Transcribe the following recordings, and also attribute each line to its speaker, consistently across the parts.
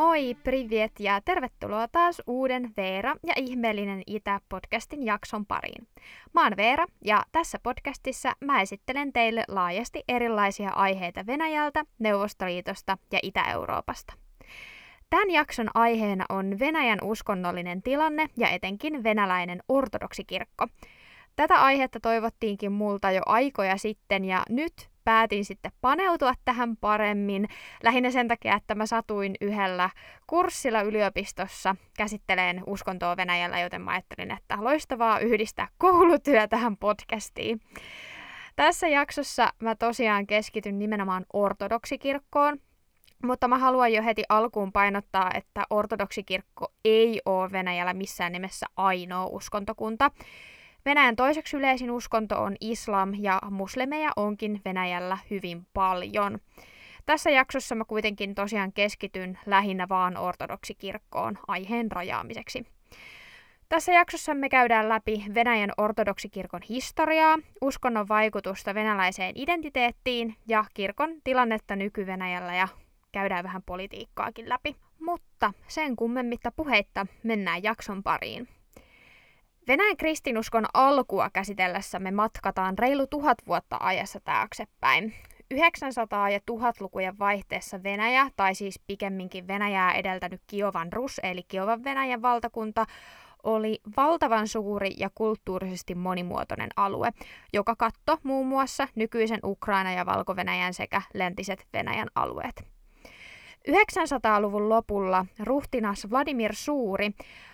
Speaker 1: Moi, privet ja tervetuloa taas uuden Veera ja ihmeellinen Itä-podcastin jakson pariin. Mä oon Veera ja tässä podcastissa mä esittelen teille laajasti erilaisia aiheita Venäjältä, Neuvostoliitosta ja Itä-Euroopasta. Tämän jakson aiheena on Venäjän uskonnollinen tilanne ja etenkin venäläinen ortodoksikirkko. Tätä aihetta toivottiinkin multa jo aikoja sitten ja nyt päätin sitten paneutua tähän paremmin. Lähinnä sen takia, että mä satuin yhdellä kurssilla yliopistossa käsitteleen uskontoa Venäjällä, joten mä ajattelin, että loistavaa yhdistää koulutyö tähän podcastiin. Tässä jaksossa mä tosiaan keskityn nimenomaan ortodoksikirkkoon, mutta mä haluan jo heti alkuun painottaa, että ortodoksikirkko ei ole Venäjällä missään nimessä ainoa uskontokunta. Venäjän toiseksi yleisin uskonto on islam ja muslimeja onkin Venäjällä hyvin paljon. Tässä jaksossa mä kuitenkin tosiaan keskityn lähinnä vaan ortodoksikirkkoon aiheen rajaamiseksi. Tässä jaksossa me käydään läpi Venäjän ortodoksikirkon historiaa, uskonnon vaikutusta venäläiseen identiteettiin ja kirkon tilannetta nyky-Venäjällä ja käydään vähän politiikkaakin läpi. Mutta sen kummemmitta puheitta mennään jakson pariin. Venäjän kristinuskon alkua käsitellessä me matkataan reilu tuhat vuotta ajassa taaksepäin. 900- ja 1000-lukujen vaihteessa Venäjä, tai siis pikemminkin Venäjää edeltänyt Kiovan Rus, eli Kiovan Venäjän valtakunta, oli valtavan suuri ja kulttuurisesti monimuotoinen alue, joka katto muun muassa nykyisen Ukraina ja valko sekä läntiset Venäjän alueet. 900-luvun lopulla ruhtinas Vladimir Suuri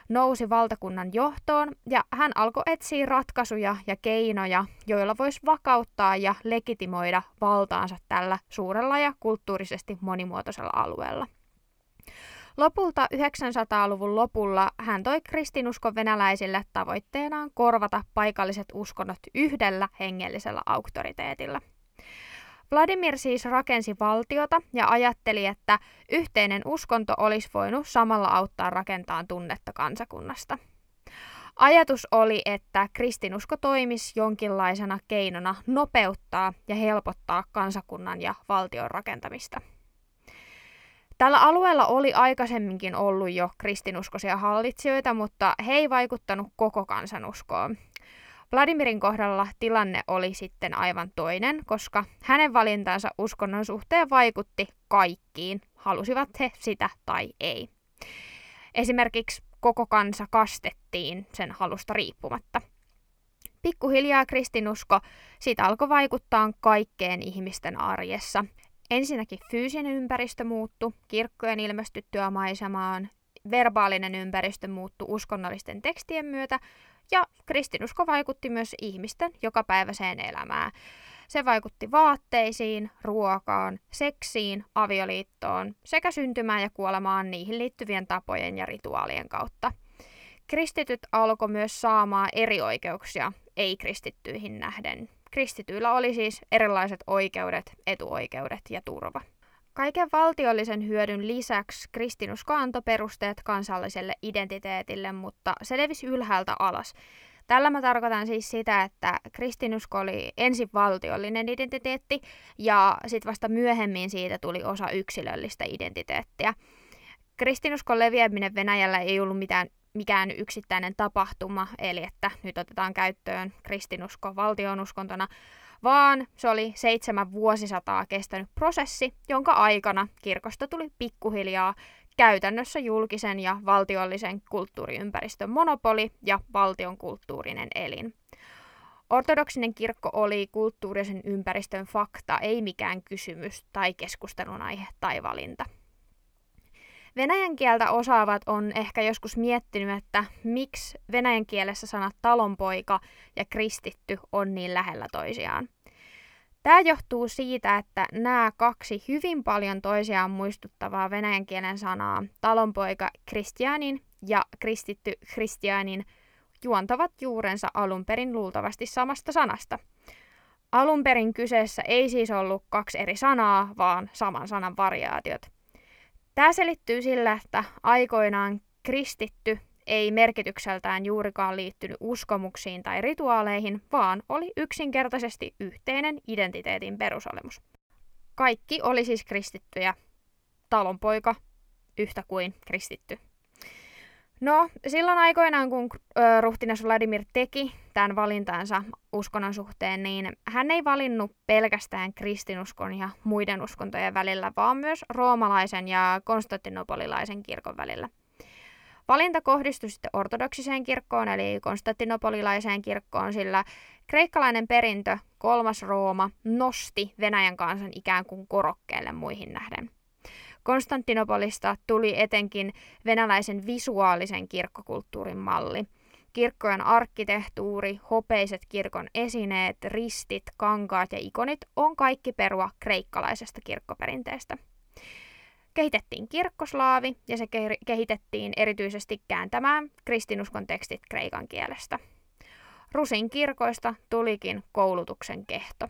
Speaker 1: nousi valtakunnan johtoon ja hän alkoi etsiä ratkaisuja ja keinoja, joilla voisi vakauttaa ja legitimoida valtaansa tällä suurella ja kulttuurisesti monimuotoisella alueella. Lopulta 900-luvun lopulla hän toi kristinuskon venäläisille tavoitteenaan korvata paikalliset uskonnot yhdellä hengellisellä auktoriteetilla – Vladimir siis rakensi valtiota ja ajatteli, että yhteinen uskonto olisi voinut samalla auttaa rakentamaan tunnetta kansakunnasta. Ajatus oli, että kristinusko toimisi jonkinlaisena keinona nopeuttaa ja helpottaa kansakunnan ja valtion rakentamista. Tällä alueella oli aikaisemminkin ollut jo kristinuskoisia hallitsijoita, mutta he ei vaikuttanut koko kansanuskoon. Vladimirin kohdalla tilanne oli sitten aivan toinen, koska hänen valintansa uskonnon suhteen vaikutti kaikkiin, halusivat he sitä tai ei. Esimerkiksi koko kansa kastettiin sen halusta riippumatta. Pikkuhiljaa kristinusko siitä alkoi vaikuttaa kaikkeen ihmisten arjessa. Ensinnäkin fyysinen ympäristö muuttui, kirkkojen ilmestyttyä maisemaan, verbaalinen ympäristö muuttui uskonnollisten tekstien myötä, ja kristinusko vaikutti myös ihmisten jokapäiväiseen elämään. Se vaikutti vaatteisiin, ruokaan, seksiin, avioliittoon sekä syntymään ja kuolemaan niihin liittyvien tapojen ja rituaalien kautta. Kristityt alkoi myös saamaan eri oikeuksia ei-kristittyihin nähden. Kristityillä oli siis erilaiset oikeudet, etuoikeudet ja turva. Kaiken valtiollisen hyödyn lisäksi kristinusko antoi perusteet kansalliselle identiteetille, mutta se levisi ylhäältä alas. Tällä mä tarkoitan siis sitä, että kristinusko oli ensin valtiollinen identiteetti ja sitten vasta myöhemmin siitä tuli osa yksilöllistä identiteettiä. Kristinuskon leviäminen Venäjällä ei ollut mitään mikään yksittäinen tapahtuma, eli että nyt otetaan käyttöön kristinusko valtionuskontona, vaan se oli seitsemän vuosisataa kestänyt prosessi, jonka aikana kirkosta tuli pikkuhiljaa käytännössä julkisen ja valtiollisen kulttuuriympäristön monopoli ja valtion kulttuurinen elin. Ortodoksinen kirkko oli kulttuurisen ympäristön fakta, ei mikään kysymys tai keskustelun aihe tai valinta. Venäjän kieltä osaavat on ehkä joskus miettinyt, että miksi venäjän kielessä sanat talonpoika ja kristitty on niin lähellä toisiaan. Tämä johtuu siitä, että nämä kaksi hyvin paljon toisiaan muistuttavaa venäjän kielen sanaa, talonpoika kristianin ja kristitty kristianin, juontavat juurensa alun perin luultavasti samasta sanasta. Alun perin kyseessä ei siis ollut kaksi eri sanaa, vaan saman sanan variaatiot – Tämä selittyy sillä, että aikoinaan kristitty ei merkitykseltään juurikaan liittynyt uskomuksiin tai rituaaleihin, vaan oli yksinkertaisesti yhteinen identiteetin perusolemus. Kaikki oli siis kristittyjä. Talonpoika yhtä kuin kristitty. No, silloin aikoinaan, kun ruhtinas Vladimir teki tämän valintansa uskonnon suhteen, niin hän ei valinnut pelkästään kristinuskon ja muiden uskontojen välillä, vaan myös roomalaisen ja konstantinopolilaisen kirkon välillä. Valinta kohdistui sitten ortodoksiseen kirkkoon, eli konstantinopolilaiseen kirkkoon, sillä kreikkalainen perintö, kolmas Rooma, nosti Venäjän kansan ikään kuin korokkeelle muihin nähden. Konstantinopolista tuli etenkin venäläisen visuaalisen kirkkokulttuurin malli. Kirkkojen arkkitehtuuri, hopeiset kirkon esineet, ristit, kankaat ja ikonit on kaikki perua kreikkalaisesta kirkkoperinteestä. Kehitettiin kirkkoslaavi ja se kehitettiin erityisesti kääntämään kristinuskon tekstit kreikan kielestä. Rusin kirkoista tulikin koulutuksen kehto.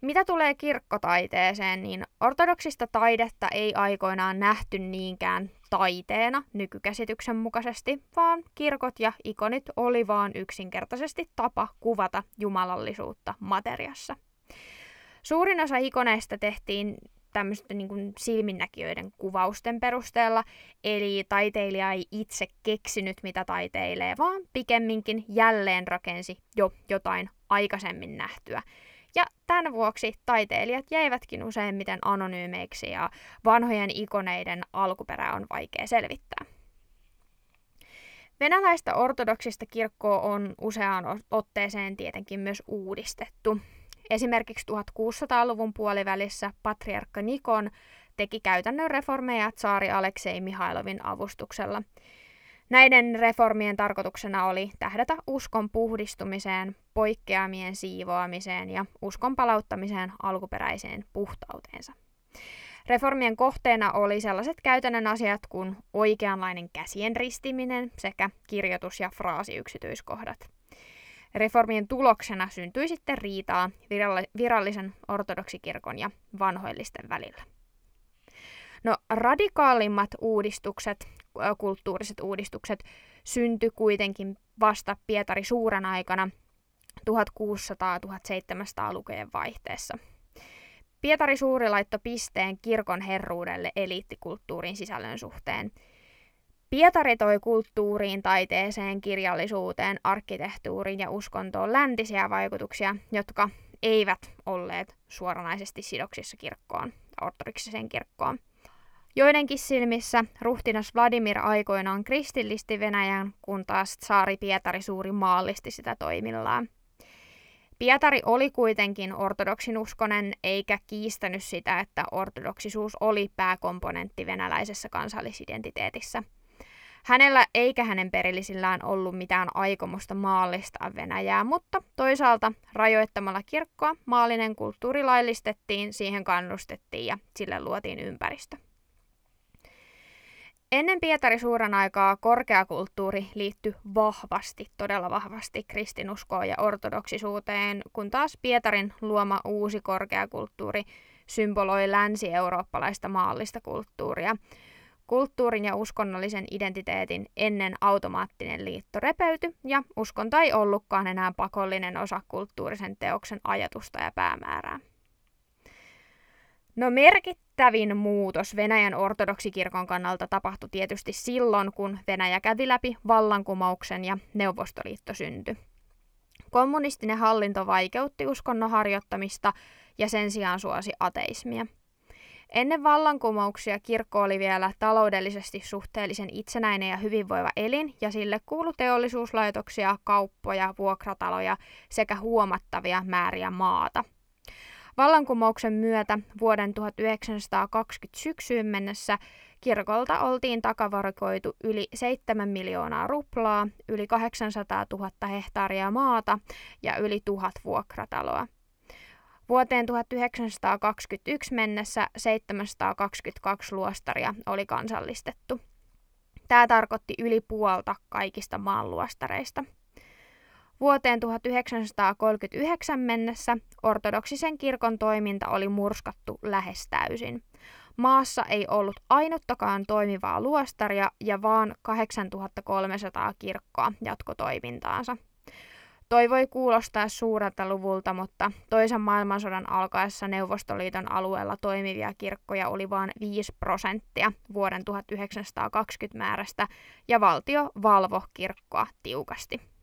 Speaker 1: Mitä tulee kirkkotaiteeseen, niin ortodoksista taidetta ei aikoinaan nähty niinkään taiteena nykykäsityksen mukaisesti, vaan kirkot ja ikonit oli vaan yksinkertaisesti tapa kuvata jumalallisuutta materiassa. Suurin osa ikoneista tehtiin tämmöisten niin kuin silminnäkijöiden kuvausten perusteella, eli taiteilija ei itse keksinyt mitä taiteilee, vaan pikemminkin jälleen rakensi jo jotain aikaisemmin nähtyä. Ja tämän vuoksi taiteilijat jäivätkin useimmiten anonyymeiksi ja vanhojen ikoneiden alkuperä on vaikea selvittää. Venäläistä ortodoksista kirkkoa on useaan otteeseen tietenkin myös uudistettu. Esimerkiksi 1600-luvun puolivälissä patriarkka Nikon teki käytännön reformeja tsaari Aleksei Mihailovin avustuksella – Näiden reformien tarkoituksena oli tähdätä uskon puhdistumiseen, poikkeamien siivoamiseen ja uskon palauttamiseen alkuperäiseen puhtauteensa. Reformien kohteena oli sellaiset käytännön asiat kuin oikeanlainen käsien ristiminen sekä kirjoitus- ja fraasiyksityiskohdat. Reformien tuloksena syntyi sitten riitaa virallisen ortodoksikirkon ja vanhoillisten välillä. No radikaalimmat uudistukset, kulttuuriset uudistukset syntyi kuitenkin vasta Pietari suuren aikana 1600-1700-lukujen vaihteessa. Pietari Suuri laittoi pisteen kirkon herruudelle eliittikulttuurin sisällön suhteen. Pietari toi kulttuuriin, taiteeseen, kirjallisuuteen, arkkitehtuuriin ja uskontoon läntisiä vaikutuksia, jotka eivät olleet suoranaisesti sidoksissa kirkkoon, ortodoksiseen kirkkoon. Joidenkin silmissä ruhtinas Vladimir aikoinaan kristillisti Venäjän, kun taas saari Pietari suuri maallisti sitä toimillaan. Pietari oli kuitenkin ortodoksin uskonen, eikä kiistänyt sitä, että ortodoksisuus oli pääkomponentti venäläisessä kansallisidentiteetissä. Hänellä eikä hänen perillisillään ollut mitään aikomusta maallistaa Venäjää, mutta toisaalta rajoittamalla kirkkoa maallinen kulttuuri laillistettiin, siihen kannustettiin ja sille luotiin ympäristö. Ennen Pietari suuren aikaa korkeakulttuuri liittyi vahvasti, todella vahvasti kristinuskoon ja ortodoksisuuteen, kun taas Pietarin luoma uusi korkeakulttuuri symboloi länsi-eurooppalaista maallista kulttuuria. Kulttuurin ja uskonnollisen identiteetin ennen automaattinen liitto repeytyi ja uskonto ei ollutkaan enää pakollinen osa kulttuurisen teoksen ajatusta ja päämäärää. No merkittävin muutos Venäjän ortodoksikirkon kannalta tapahtui tietysti silloin, kun Venäjä kävi läpi vallankumouksen ja Neuvostoliitto syntyi. Kommunistinen hallinto vaikeutti uskonnon harjoittamista ja sen sijaan suosi ateismia. Ennen vallankumouksia kirkko oli vielä taloudellisesti suhteellisen itsenäinen ja hyvinvoiva elin, ja sille kuului teollisuuslaitoksia, kauppoja, vuokrataloja sekä huomattavia määriä maata – Vallankumouksen myötä vuoden 1920 syksyyn mennessä kirkolta oltiin takavarikoitu yli 7 miljoonaa ruplaa, yli 800 000 hehtaaria maata ja yli tuhat vuokrataloa. Vuoteen 1921 mennessä 722 luostaria oli kansallistettu. Tämä tarkoitti yli puolta kaikista maanluostareista. Vuoteen 1939 mennessä ortodoksisen kirkon toiminta oli murskattu lähes täysin. Maassa ei ollut ainuttakaan toimivaa luostaria ja vaan 8300 kirkkoa jatko toimintaansa. Toi voi kuulostaa suurelta luvulta, mutta toisen maailmansodan alkaessa Neuvostoliiton alueella toimivia kirkkoja oli vain 5 prosenttia vuoden 1920 määrästä, ja valtio valvo kirkkoa tiukasti.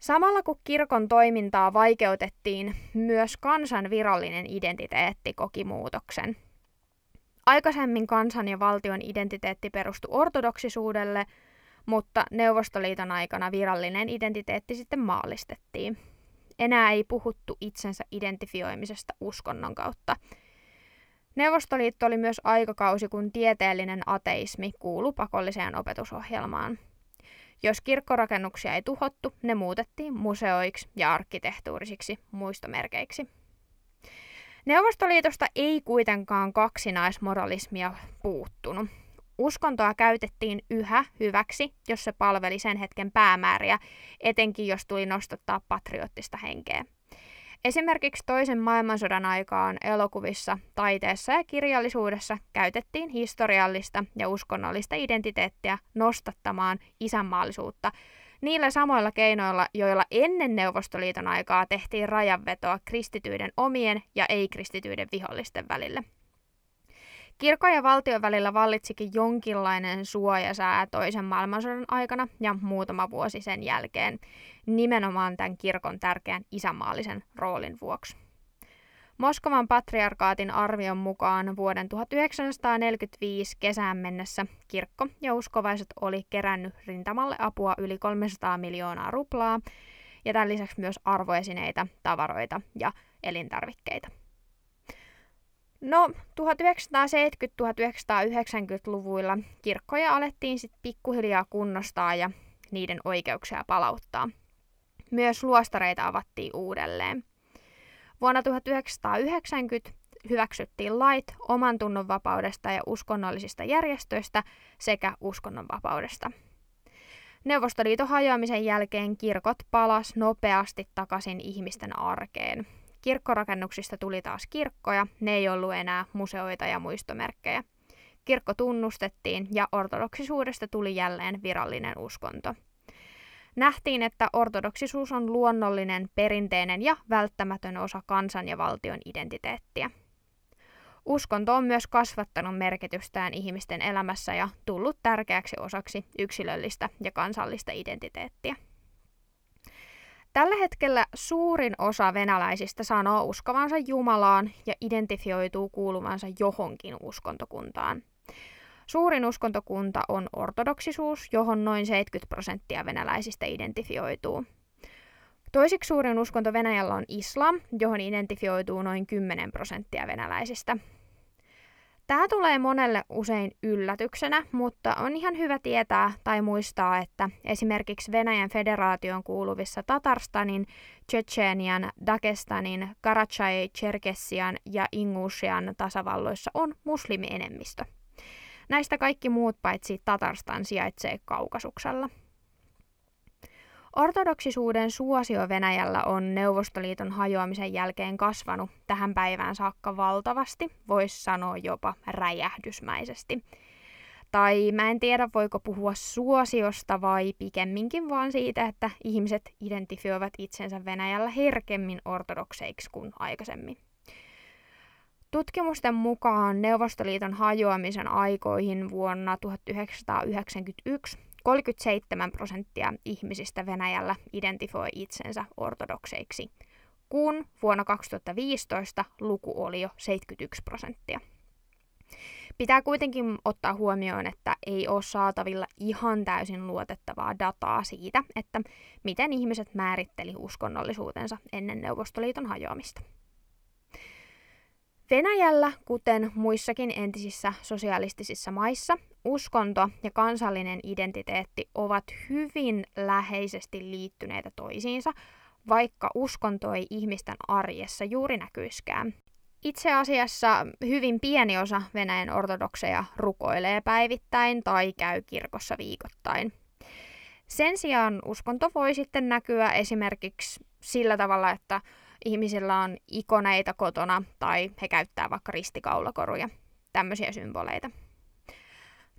Speaker 1: Samalla kun kirkon toimintaa vaikeutettiin, myös kansan virallinen identiteetti koki muutoksen. Aikaisemmin kansan ja valtion identiteetti perustui ortodoksisuudelle, mutta Neuvostoliiton aikana virallinen identiteetti sitten maallistettiin. Enää ei puhuttu itsensä identifioimisesta uskonnon kautta. Neuvostoliitto oli myös aikakausi, kun tieteellinen ateismi kuului pakolliseen opetusohjelmaan. Jos kirkkorakennuksia ei tuhottu, ne muutettiin museoiksi ja arkkitehtuurisiksi muistomerkeiksi. Neuvostoliitosta ei kuitenkaan kaksinaismoralismia puuttunut. Uskontoa käytettiin yhä hyväksi, jos se palveli sen hetken päämääriä, etenkin jos tuli nostattaa patriottista henkeä. Esimerkiksi toisen maailmansodan aikaan elokuvissa, taiteessa ja kirjallisuudessa käytettiin historiallista ja uskonnollista identiteettiä nostattamaan isänmaallisuutta niillä samoilla keinoilla, joilla ennen Neuvostoliiton aikaa tehtiin rajanvetoa kristityiden omien ja ei-kristityiden vihollisten välille. Kirkon ja valtion välillä vallitsikin jonkinlainen suojasää toisen maailmansodan aikana ja muutama vuosi sen jälkeen, nimenomaan tämän kirkon tärkeän isämaallisen roolin vuoksi. Moskovan patriarkaatin arvion mukaan vuoden 1945 kesään mennessä kirkko ja uskovaiset oli kerännyt rintamalle apua yli 300 miljoonaa ruplaa ja tämän lisäksi myös arvoesineitä, tavaroita ja elintarvikkeita. No, 1970-1990-luvuilla kirkkoja alettiin sitten pikkuhiljaa kunnostaa ja niiden oikeuksia palauttaa. Myös luostareita avattiin uudelleen. Vuonna 1990 hyväksyttiin lait oman tunnonvapaudesta ja uskonnollisista järjestöistä sekä uskonnonvapaudesta. Neuvostoliiton hajoamisen jälkeen kirkot palas nopeasti takaisin ihmisten arkeen. Kirkkorakennuksista tuli taas kirkkoja, ne ei ollut enää museoita ja muistomerkkejä. Kirkko tunnustettiin ja ortodoksisuudesta tuli jälleen virallinen uskonto. Nähtiin, että ortodoksisuus on luonnollinen, perinteinen ja välttämätön osa kansan ja valtion identiteettiä. Uskonto on myös kasvattanut merkitystään ihmisten elämässä ja tullut tärkeäksi osaksi yksilöllistä ja kansallista identiteettiä. Tällä hetkellä suurin osa venäläisistä sanoo uskovansa Jumalaan ja identifioituu kuuluvansa johonkin uskontokuntaan. Suurin uskontokunta on ortodoksisuus, johon noin 70 prosenttia venäläisistä identifioituu. Toisiksi suurin uskonto Venäjällä on islam, johon identifioituu noin 10 prosenttia venäläisistä. Tämä tulee monelle usein yllätyksenä, mutta on ihan hyvä tietää tai muistaa, että esimerkiksi Venäjän federaation kuuluvissa Tatarstanin, Tsetseenian, Dagestanin, Karachay, Cherkessian ja Ingushian tasavalloissa on muslimienemmistö. Näistä kaikki muut paitsi Tatarstan sijaitsee Kaukasuksella. Ortodoksisuuden suosio Venäjällä on Neuvostoliiton hajoamisen jälkeen kasvanut tähän päivään saakka valtavasti, voisi sanoa jopa räjähdysmäisesti. Tai mä en tiedä, voiko puhua suosiosta vai pikemminkin vaan siitä, että ihmiset identifioivat itsensä Venäjällä herkemmin ortodokseiksi kuin aikaisemmin. Tutkimusten mukaan Neuvostoliiton hajoamisen aikoihin vuonna 1991 37 prosenttia ihmisistä Venäjällä identifioi itsensä ortodokseiksi, kun vuonna 2015 luku oli jo 71 prosenttia. Pitää kuitenkin ottaa huomioon, että ei ole saatavilla ihan täysin luotettavaa dataa siitä, että miten ihmiset määritteli uskonnollisuutensa ennen Neuvostoliiton hajoamista. Venäjällä, kuten muissakin entisissä sosialistisissa maissa, uskonto ja kansallinen identiteetti ovat hyvin läheisesti liittyneitä toisiinsa, vaikka uskonto ei ihmisten arjessa juuri näkyiskään. Itse asiassa hyvin pieni osa Venäjän ortodokseja rukoilee päivittäin tai käy kirkossa viikoittain. Sen sijaan uskonto voi sitten näkyä esimerkiksi sillä tavalla, että ihmisillä on ikoneita kotona tai he käyttää vaikka ristikaulakoruja, tämmöisiä symboleita.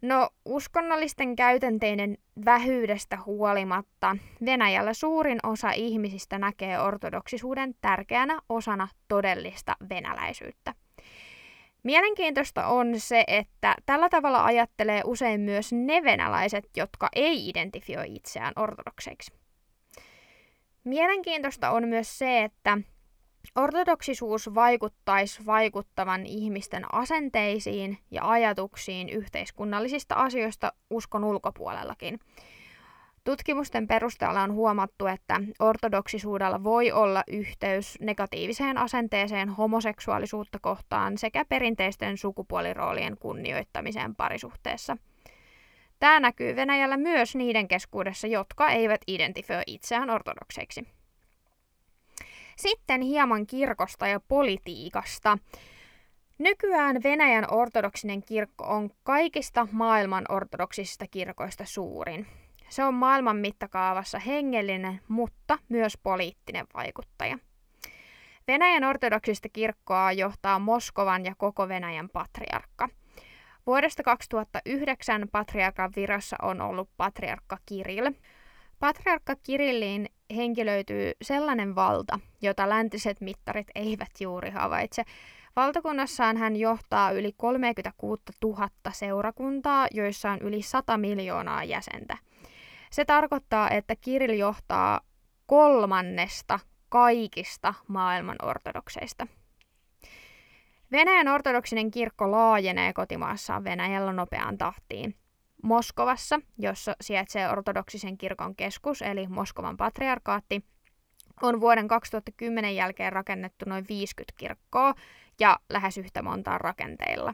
Speaker 1: No, uskonnollisten käytänteiden vähyydestä huolimatta Venäjällä suurin osa ihmisistä näkee ortodoksisuuden tärkeänä osana todellista venäläisyyttä. Mielenkiintoista on se, että tällä tavalla ajattelee usein myös ne venäläiset, jotka ei identifioi itseään ortodokseiksi. Mielenkiintoista on myös se, että ortodoksisuus vaikuttaisi vaikuttavan ihmisten asenteisiin ja ajatuksiin yhteiskunnallisista asioista uskon ulkopuolellakin. Tutkimusten perusteella on huomattu, että ortodoksisuudella voi olla yhteys negatiiviseen asenteeseen homoseksuaalisuutta kohtaan sekä perinteisten sukupuoliroolien kunnioittamiseen parisuhteessa. Tämä näkyy Venäjällä myös niiden keskuudessa, jotka eivät identifioi itseään ortodokseiksi. Sitten hieman kirkosta ja politiikasta. Nykyään Venäjän ortodoksinen kirkko on kaikista maailman ortodoksisista kirkoista suurin. Se on maailman mittakaavassa hengellinen, mutta myös poliittinen vaikuttaja. Venäjän ortodoksista kirkkoa johtaa Moskovan ja koko Venäjän patriarkka. Vuodesta 2009 patriarkan virassa on ollut patriarkka Kirill. Patriarkka Kirillin henkilöityy sellainen valta, jota läntiset mittarit eivät juuri havaitse. Valtakunnassaan hän johtaa yli 36 000 seurakuntaa, joissa on yli 100 miljoonaa jäsentä. Se tarkoittaa, että Kirill johtaa kolmannesta kaikista maailman ortodokseista. Venäjän ortodoksinen kirkko laajenee kotimaassaan Venäjällä nopeaan tahtiin. Moskovassa, jossa sijaitsee ortodoksisen kirkon keskus, eli Moskovan patriarkaatti, on vuoden 2010 jälkeen rakennettu noin 50 kirkkoa ja lähes yhtä montaa rakenteilla.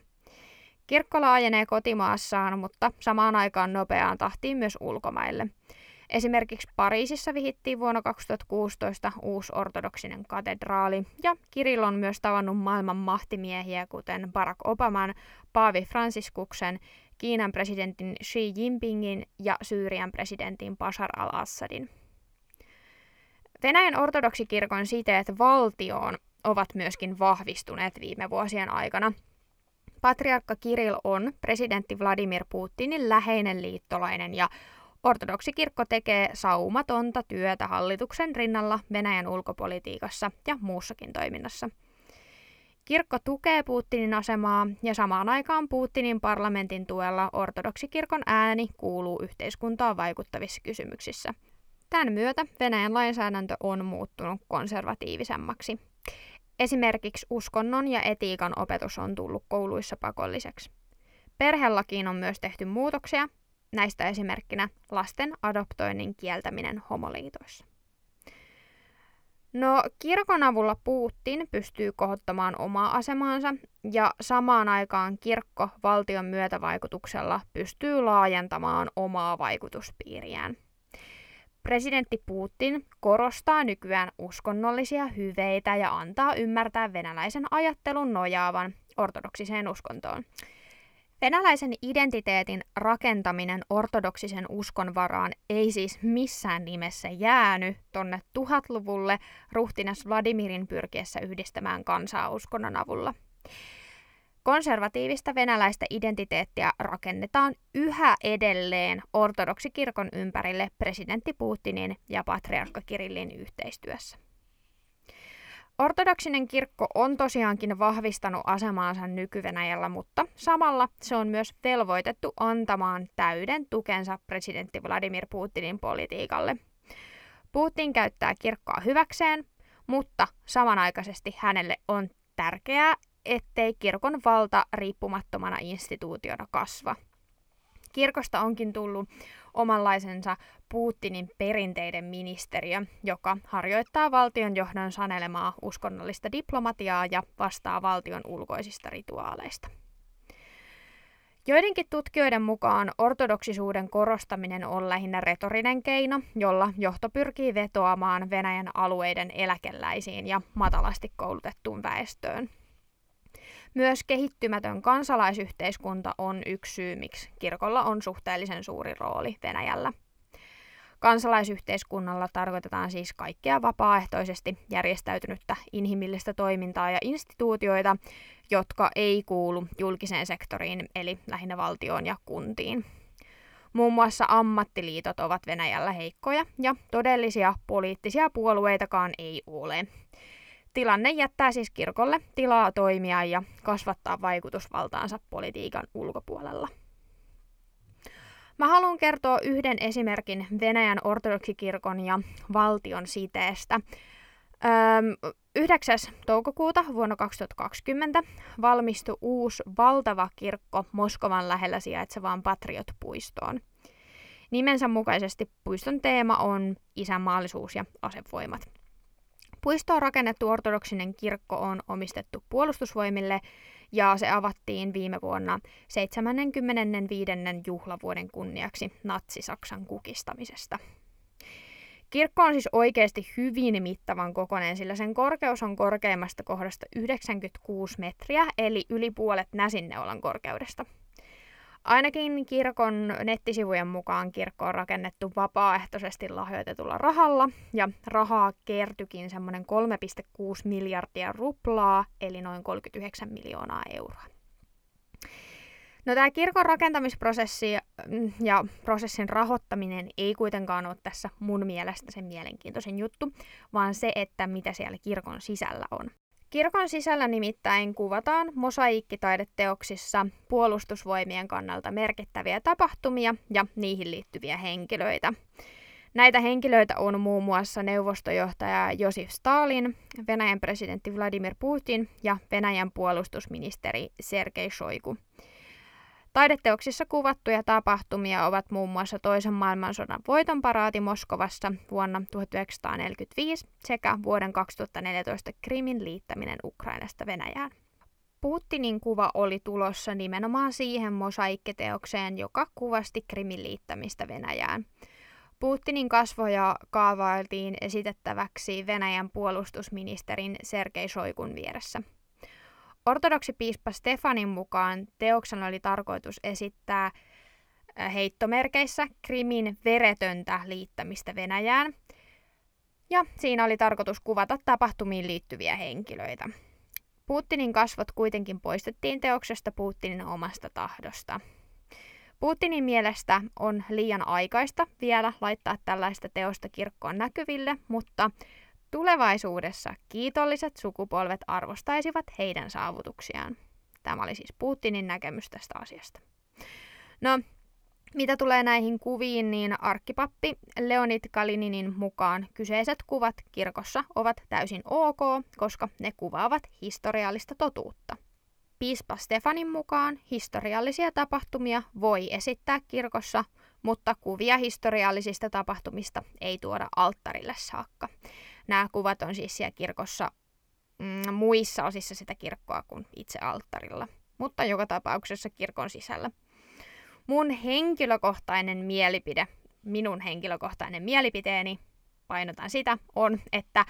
Speaker 1: Kirkko laajenee kotimaassaan, mutta samaan aikaan nopeaan tahtiin myös ulkomaille. Esimerkiksi Pariisissa vihittiin vuonna 2016 uusi ortodoksinen katedraali, ja Kirill on myös tavannut maailman mahtimiehiä, kuten Barack Obaman, Paavi Fransiskuksen, Kiinan presidentin Xi Jinpingin ja Syyrian presidentin Bashar al-Assadin. Venäjän ortodoksikirkon siteet valtioon ovat myöskin vahvistuneet viime vuosien aikana. Patriarkka Kirill on presidentti Vladimir Putinin läheinen liittolainen ja ortodoksikirkko tekee saumatonta työtä hallituksen rinnalla Venäjän ulkopolitiikassa ja muussakin toiminnassa – Kirkko tukee Putinin asemaa ja samaan aikaan Putinin parlamentin tuella ortodoksikirkon ääni kuuluu yhteiskuntaan vaikuttavissa kysymyksissä. Tämän myötä Venäjän lainsäädäntö on muuttunut konservatiivisemmaksi. Esimerkiksi uskonnon ja etiikan opetus on tullut kouluissa pakolliseksi. Perhelakiin on myös tehty muutoksia, näistä esimerkkinä lasten adoptoinnin kieltäminen homoliitoissa. No, kirkon avulla Putin pystyy kohottamaan omaa asemaansa ja samaan aikaan kirkko valtion myötävaikutuksella pystyy laajentamaan omaa vaikutuspiiriään. Presidentti Putin korostaa nykyään uskonnollisia hyveitä ja antaa ymmärtää venäläisen ajattelun nojaavan ortodoksiseen uskontoon. Venäläisen identiteetin rakentaminen ortodoksisen uskon varaan ei siis missään nimessä jäänyt tonne tuhatluvulle ruhtinas Vladimirin pyrkiessä yhdistämään kansaa uskonnon avulla. Konservatiivista venäläistä identiteettiä rakennetaan yhä edelleen ortodoksikirkon ympärille presidentti Putinin ja patriarkka Kirillin yhteistyössä. Ortodoksinen kirkko on tosiaankin vahvistanut asemaansa nyky mutta samalla se on myös velvoitettu antamaan täyden tukensa presidentti Vladimir Putinin politiikalle. Putin käyttää kirkkoa hyväkseen, mutta samanaikaisesti hänelle on tärkeää, ettei kirkon valta riippumattomana instituutiona kasva. Kirkosta onkin tullut omanlaisensa Putinin perinteiden ministeriö, joka harjoittaa valtionjohdon sanelemaa uskonnollista diplomatiaa ja vastaa valtion ulkoisista rituaaleista. Joidenkin tutkijoiden mukaan ortodoksisuuden korostaminen on lähinnä retorinen keino, jolla johto pyrkii vetoamaan Venäjän alueiden eläkeläisiin ja matalasti koulutettuun väestöön. Myös kehittymätön kansalaisyhteiskunta on yksi syy, miksi kirkolla on suhteellisen suuri rooli Venäjällä. Kansalaisyhteiskunnalla tarkoitetaan siis kaikkea vapaaehtoisesti järjestäytynyttä inhimillistä toimintaa ja instituutioita, jotka ei kuulu julkiseen sektoriin, eli lähinnä valtioon ja kuntiin. Muun muassa ammattiliitot ovat Venäjällä heikkoja ja todellisia poliittisia puolueitakaan ei ole. Tilanne jättää siis kirkolle tilaa toimia ja kasvattaa vaikutusvaltaansa politiikan ulkopuolella. Mä haluan kertoa yhden esimerkin Venäjän ortodoksikirkon ja valtion siteestä. Öö, 9. toukokuuta vuonna 2020 valmistui uusi valtava kirkko Moskovan lähellä sijaitsevaan Patriot-puistoon. Nimensä mukaisesti puiston teema on isänmaallisuus ja asevoimat. Puistoon rakennettu ortodoksinen kirkko on omistettu puolustusvoimille ja se avattiin viime vuonna 75. juhlavuoden kunniaksi Natsi-Saksan kukistamisesta. Kirkko on siis oikeasti hyvin mittavan kokoinen, sillä sen korkeus on korkeimmasta kohdasta 96 metriä, eli yli puolet näsinneulan korkeudesta. Ainakin kirkon nettisivujen mukaan kirkko on rakennettu vapaaehtoisesti lahjoitetulla rahalla, ja rahaa kertyikin semmoinen 3,6 miljardia ruplaa, eli noin 39 miljoonaa euroa. No tämä kirkon rakentamisprosessi mm, ja prosessin rahoittaminen ei kuitenkaan ole tässä mun mielestä sen mielenkiintoisin juttu, vaan se, että mitä siellä kirkon sisällä on. Kirkon sisällä nimittäin kuvataan mosaiikkitaideteoksissa puolustusvoimien kannalta merkittäviä tapahtumia ja niihin liittyviä henkilöitä. Näitä henkilöitä on muun muassa neuvostojohtaja Josif Stalin, Venäjän presidentti Vladimir Putin ja Venäjän puolustusministeri Sergei Shoigu. Taideteoksissa kuvattuja tapahtumia ovat muun muassa toisen maailmansodan voiton paraati Moskovassa vuonna 1945 sekä vuoden 2014 Krimin liittäminen Ukrainasta Venäjään. Putinin kuva oli tulossa nimenomaan siihen mosaikkiteokseen, joka kuvasti Krimin liittämistä Venäjään. Putinin kasvoja kaavailtiin esitettäväksi Venäjän puolustusministerin Sergei Soikun vieressä – Ortodoksipiispa Stefanin mukaan teoksen oli tarkoitus esittää äh, heittomerkeissä Krimin veretöntä liittämistä Venäjään, ja siinä oli tarkoitus kuvata tapahtumiin liittyviä henkilöitä. Putinin kasvot kuitenkin poistettiin teoksesta Putinin omasta tahdosta. Putinin mielestä on liian aikaista vielä laittaa tällaista teosta kirkkoon näkyville, mutta Tulevaisuudessa kiitolliset sukupolvet arvostaisivat heidän saavutuksiaan. Tämä oli siis Putinin näkemys tästä asiasta. No, mitä tulee näihin kuviin, niin arkkipappi Leonid Kalininin mukaan kyseiset kuvat kirkossa ovat täysin ok, koska ne kuvaavat historiallista totuutta. Piispa Stefanin mukaan historiallisia tapahtumia voi esittää kirkossa, mutta kuvia historiallisista tapahtumista ei tuoda alttarille saakka. Nämä kuvat on siis siellä kirkossa mm, muissa osissa sitä kirkkoa kuin itse alttarilla, mutta joka tapauksessa kirkon sisällä. Mun henkilökohtainen mielipide, minun henkilökohtainen mielipiteeni, painotan sitä, on, että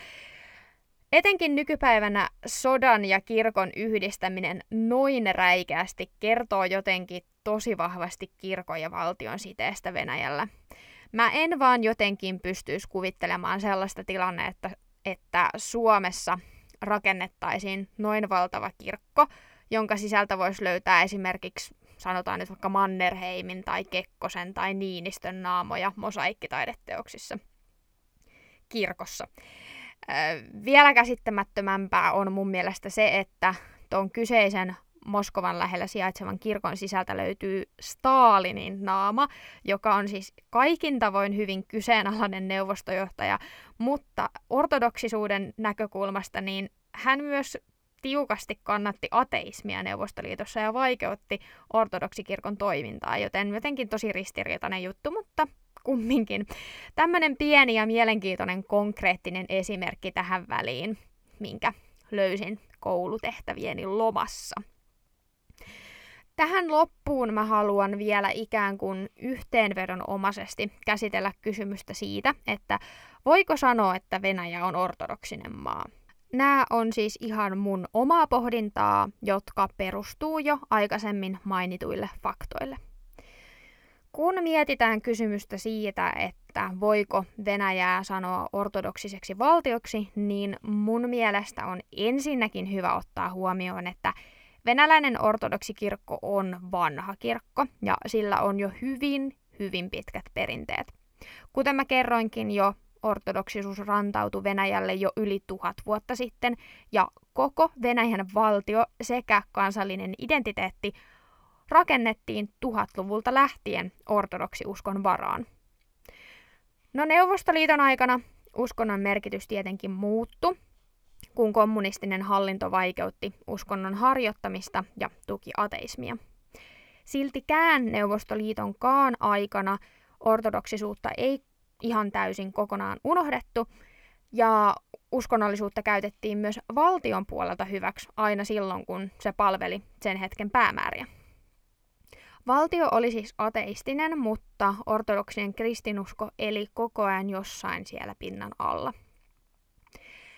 Speaker 1: Etenkin nykypäivänä sodan ja kirkon yhdistäminen noin räikeästi kertoo jotenkin tosi vahvasti kirkon ja valtion siteestä Venäjällä. Mä en vaan jotenkin pystyisi kuvittelemaan sellaista tilannetta, että Suomessa rakennettaisiin noin valtava kirkko, jonka sisältä voisi löytää esimerkiksi sanotaan nyt vaikka Mannerheimin tai Kekkosen tai Niinistön naamoja mosaikkitaideteoksissa kirkossa. Vielä käsittämättömämpää on mun mielestä se, että tuon kyseisen Moskovan lähellä sijaitsevan kirkon sisältä löytyy Stalinin naama, joka on siis kaikin tavoin hyvin kyseenalainen neuvostojohtaja, mutta ortodoksisuuden näkökulmasta niin hän myös tiukasti kannatti ateismia Neuvostoliitossa ja vaikeutti ortodoksikirkon toimintaa, joten jotenkin tosi ristiriitainen juttu, mutta kumminkin. Tämmöinen pieni ja mielenkiintoinen konkreettinen esimerkki tähän väliin, minkä löysin koulutehtävieni lomassa. Tähän loppuun mä haluan vielä ikään kuin yhteenvedonomaisesti käsitellä kysymystä siitä, että voiko sanoa, että Venäjä on ortodoksinen maa. Nämä on siis ihan mun omaa pohdintaa, jotka perustuu jo aikaisemmin mainituille faktoille. Kun mietitään kysymystä siitä, että voiko Venäjää sanoa ortodoksiseksi valtioksi, niin mun mielestä on ensinnäkin hyvä ottaa huomioon, että venäläinen ortodoksikirkko on vanha kirkko ja sillä on jo hyvin, hyvin pitkät perinteet. Kuten mä kerroinkin jo, ortodoksisuus rantautui Venäjälle jo yli tuhat vuotta sitten ja koko Venäjän valtio sekä kansallinen identiteetti rakennettiin tuhatluvulta lähtien ortodoksiuskon varaan. No Neuvostoliiton aikana uskonnon merkitys tietenkin muuttui, kun kommunistinen hallinto vaikeutti uskonnon harjoittamista ja tuki ateismia. Siltikään Neuvostoliitonkaan aikana ortodoksisuutta ei ihan täysin kokonaan unohdettu, ja uskonnollisuutta käytettiin myös valtion puolelta hyväksi aina silloin, kun se palveli sen hetken päämääriä. Valtio oli siis ateistinen, mutta ortodoksinen kristinusko eli koko ajan jossain siellä pinnan alla.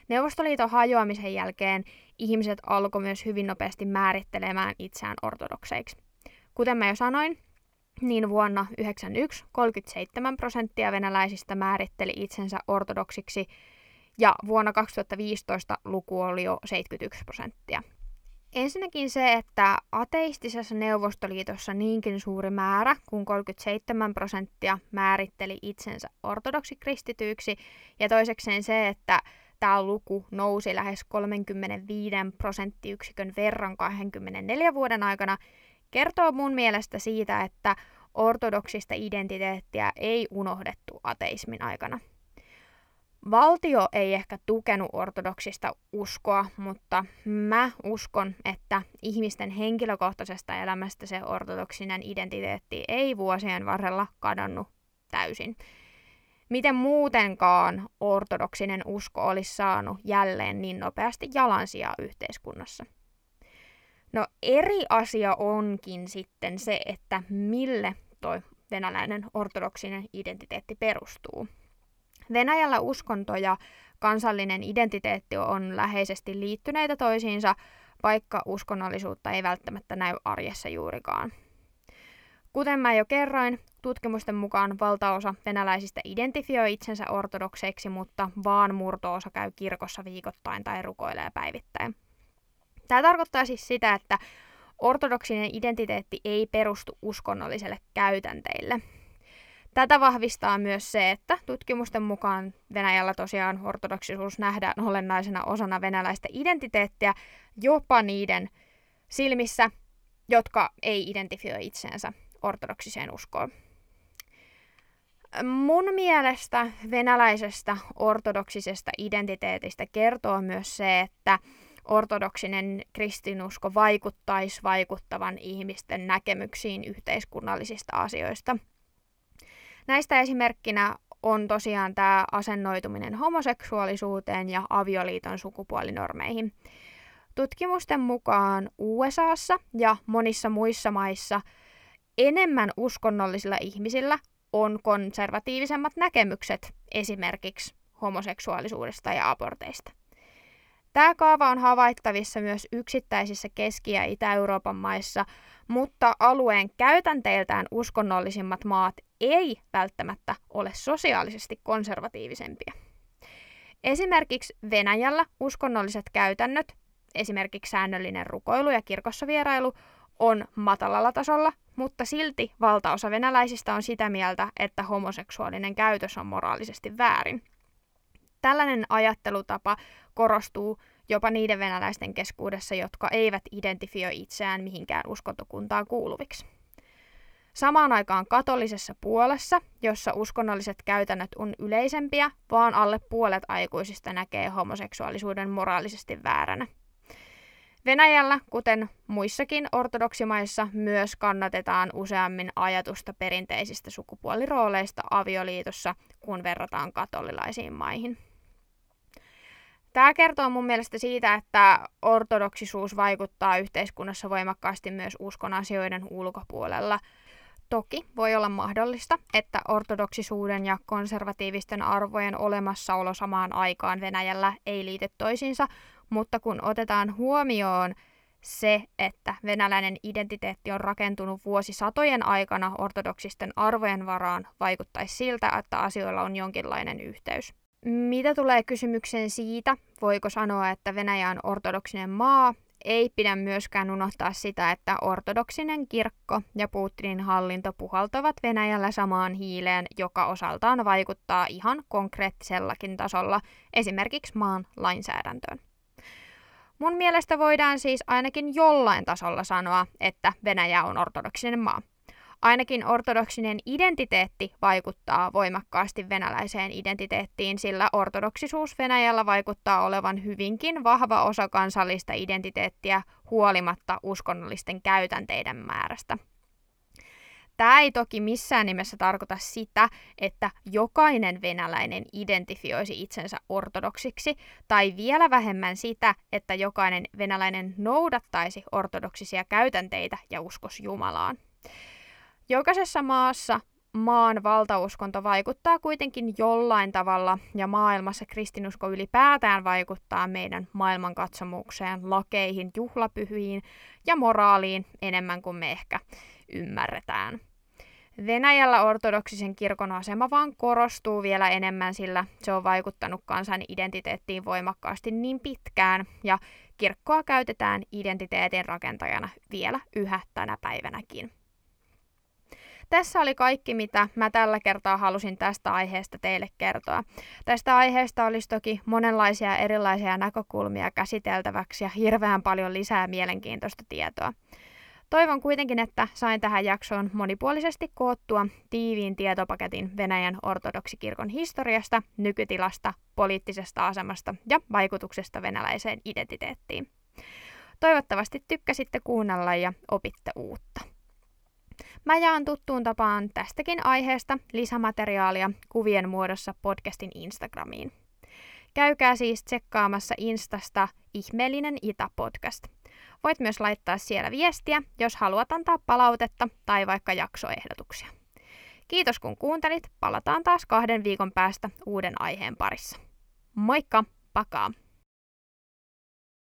Speaker 1: Neuvostoliiton hajoamisen jälkeen ihmiset alkoi myös hyvin nopeasti määrittelemään itseään ortodokseiksi. Kuten mä jo sanoin, niin vuonna 1991 37 prosenttia venäläisistä määritteli itsensä ortodoksiksi ja vuonna 2015 luku oli jo 71 prosenttia. Ensinnäkin se, että ateistisessa Neuvostoliitossa niinkin suuri määrä kuin 37 prosenttia määritteli itsensä ortodoksikristityiksi, ja toisekseen se, että tämä luku nousi lähes 35 prosenttiyksikön verran 24 vuoden aikana, kertoo mun mielestä siitä, että ortodoksista identiteettiä ei unohdettu ateismin aikana. Valtio ei ehkä tukenut ortodoksista uskoa, mutta mä uskon, että ihmisten henkilökohtaisesta elämästä se ortodoksinen identiteetti ei vuosien varrella kadonnut täysin. Miten muutenkaan ortodoksinen usko olisi saanut jälleen niin nopeasti jalansijaa yhteiskunnassa? No eri asia onkin sitten se, että mille toi venäläinen ortodoksinen identiteetti perustuu. Venäjällä uskonto ja kansallinen identiteetti on läheisesti liittyneitä toisiinsa, vaikka uskonnollisuutta ei välttämättä näy arjessa juurikaan. Kuten mä jo kerroin, tutkimusten mukaan valtaosa venäläisistä identifioi itsensä ortodokseiksi, mutta vaan murtoosa käy kirkossa viikoittain tai rukoilee päivittäin. Tämä tarkoittaa siis sitä, että ortodoksinen identiteetti ei perustu uskonnolliselle käytänteille. Tätä vahvistaa myös se, että tutkimusten mukaan Venäjällä tosiaan ortodoksisuus nähdään olennaisena osana venäläistä identiteettiä jopa niiden silmissä, jotka ei identifioi itseensä ortodoksiseen uskoon. Mun mielestä venäläisestä ortodoksisesta identiteetistä kertoo myös se, että ortodoksinen kristinusko vaikuttaisi vaikuttavan ihmisten näkemyksiin yhteiskunnallisista asioista. Näistä esimerkkinä on tosiaan tämä asennoituminen homoseksuaalisuuteen ja avioliiton sukupuolinormeihin. Tutkimusten mukaan USAssa ja monissa muissa maissa enemmän uskonnollisilla ihmisillä on konservatiivisemmat näkemykset esimerkiksi homoseksuaalisuudesta ja aborteista. Tämä kaava on havaittavissa myös yksittäisissä Keski- ja Itä-Euroopan maissa, mutta alueen käytänteiltään uskonnollisimmat maat ei välttämättä ole sosiaalisesti konservatiivisempia. Esimerkiksi Venäjällä uskonnolliset käytännöt, esimerkiksi säännöllinen rukoilu ja kirkossa vierailu, on matalalla tasolla, mutta silti valtaosa venäläisistä on sitä mieltä, että homoseksuaalinen käytös on moraalisesti väärin. Tällainen ajattelutapa korostuu jopa niiden venäläisten keskuudessa, jotka eivät identifioi itseään mihinkään uskontokuntaan kuuluviksi. Samaan aikaan katolisessa puolessa, jossa uskonnolliset käytännöt on yleisempiä, vaan alle puolet aikuisista näkee homoseksuaalisuuden moraalisesti vääränä. Venäjällä, kuten muissakin ortodoksimaissa, myös kannatetaan useammin ajatusta perinteisistä sukupuolirooleista avioliitossa, kun verrataan katolilaisiin maihin. Tämä kertoo mun mielestä siitä, että ortodoksisuus vaikuttaa yhteiskunnassa voimakkaasti myös uskon asioiden ulkopuolella. Toki voi olla mahdollista, että ortodoksisuuden ja konservatiivisten arvojen olemassaolo samaan aikaan Venäjällä ei liity toisiinsa, mutta kun otetaan huomioon se, että venäläinen identiteetti on rakentunut vuosisatojen aikana ortodoksisten arvojen varaan, vaikuttaisi siltä, että asioilla on jonkinlainen yhteys. Mitä tulee kysymykseen siitä, voiko sanoa, että Venäjä on ortodoksinen maa, ei pidä myöskään unohtaa sitä, että ortodoksinen kirkko ja Putinin hallinto puhaltavat Venäjällä samaan hiileen, joka osaltaan vaikuttaa ihan konkreettisellakin tasolla esimerkiksi maan lainsäädäntöön. Mun mielestä voidaan siis ainakin jollain tasolla sanoa, että Venäjä on ortodoksinen maa. Ainakin ortodoksinen identiteetti vaikuttaa voimakkaasti venäläiseen identiteettiin, sillä ortodoksisuus Venäjällä vaikuttaa olevan hyvinkin vahva osa kansallista identiteettiä huolimatta uskonnollisten käytänteiden määrästä. Tämä ei toki missään nimessä tarkoita sitä, että jokainen venäläinen identifioisi itsensä ortodoksiksi, tai vielä vähemmän sitä, että jokainen venäläinen noudattaisi ortodoksisia käytänteitä ja uskos Jumalaan. Jokaisessa maassa maan valtauskonto vaikuttaa kuitenkin jollain tavalla, ja maailmassa kristinusko ylipäätään vaikuttaa meidän maailmankatsomukseen, lakeihin, juhlapyhiin ja moraaliin enemmän kuin me ehkä ymmärretään. Venäjällä ortodoksisen kirkon asema vaan korostuu vielä enemmän, sillä se on vaikuttanut kansan identiteettiin voimakkaasti niin pitkään, ja kirkkoa käytetään identiteetin rakentajana vielä yhä tänä päivänäkin. Tässä oli kaikki, mitä mä tällä kertaa halusin tästä aiheesta teille kertoa. Tästä aiheesta olisi toki monenlaisia erilaisia näkökulmia käsiteltäväksi ja hirveän paljon lisää mielenkiintoista tietoa. Toivon kuitenkin, että sain tähän jaksoon monipuolisesti koottua tiiviin tietopaketin Venäjän ortodoksikirkon historiasta, nykytilasta, poliittisesta asemasta ja vaikutuksesta venäläiseen identiteettiin. Toivottavasti tykkäsitte kuunnella ja opitte uutta. Mä jaan tuttuun tapaan tästäkin aiheesta lisämateriaalia kuvien muodossa podcastin Instagramiin. Käykää siis tsekkaamassa Instasta Ihmeellinen Itä-podcast. Voit myös laittaa siellä viestiä, jos haluat antaa palautetta tai vaikka jaksoehdotuksia. Kiitos kun kuuntelit, palataan taas kahden viikon päästä uuden aiheen parissa. Moikka, pakaa!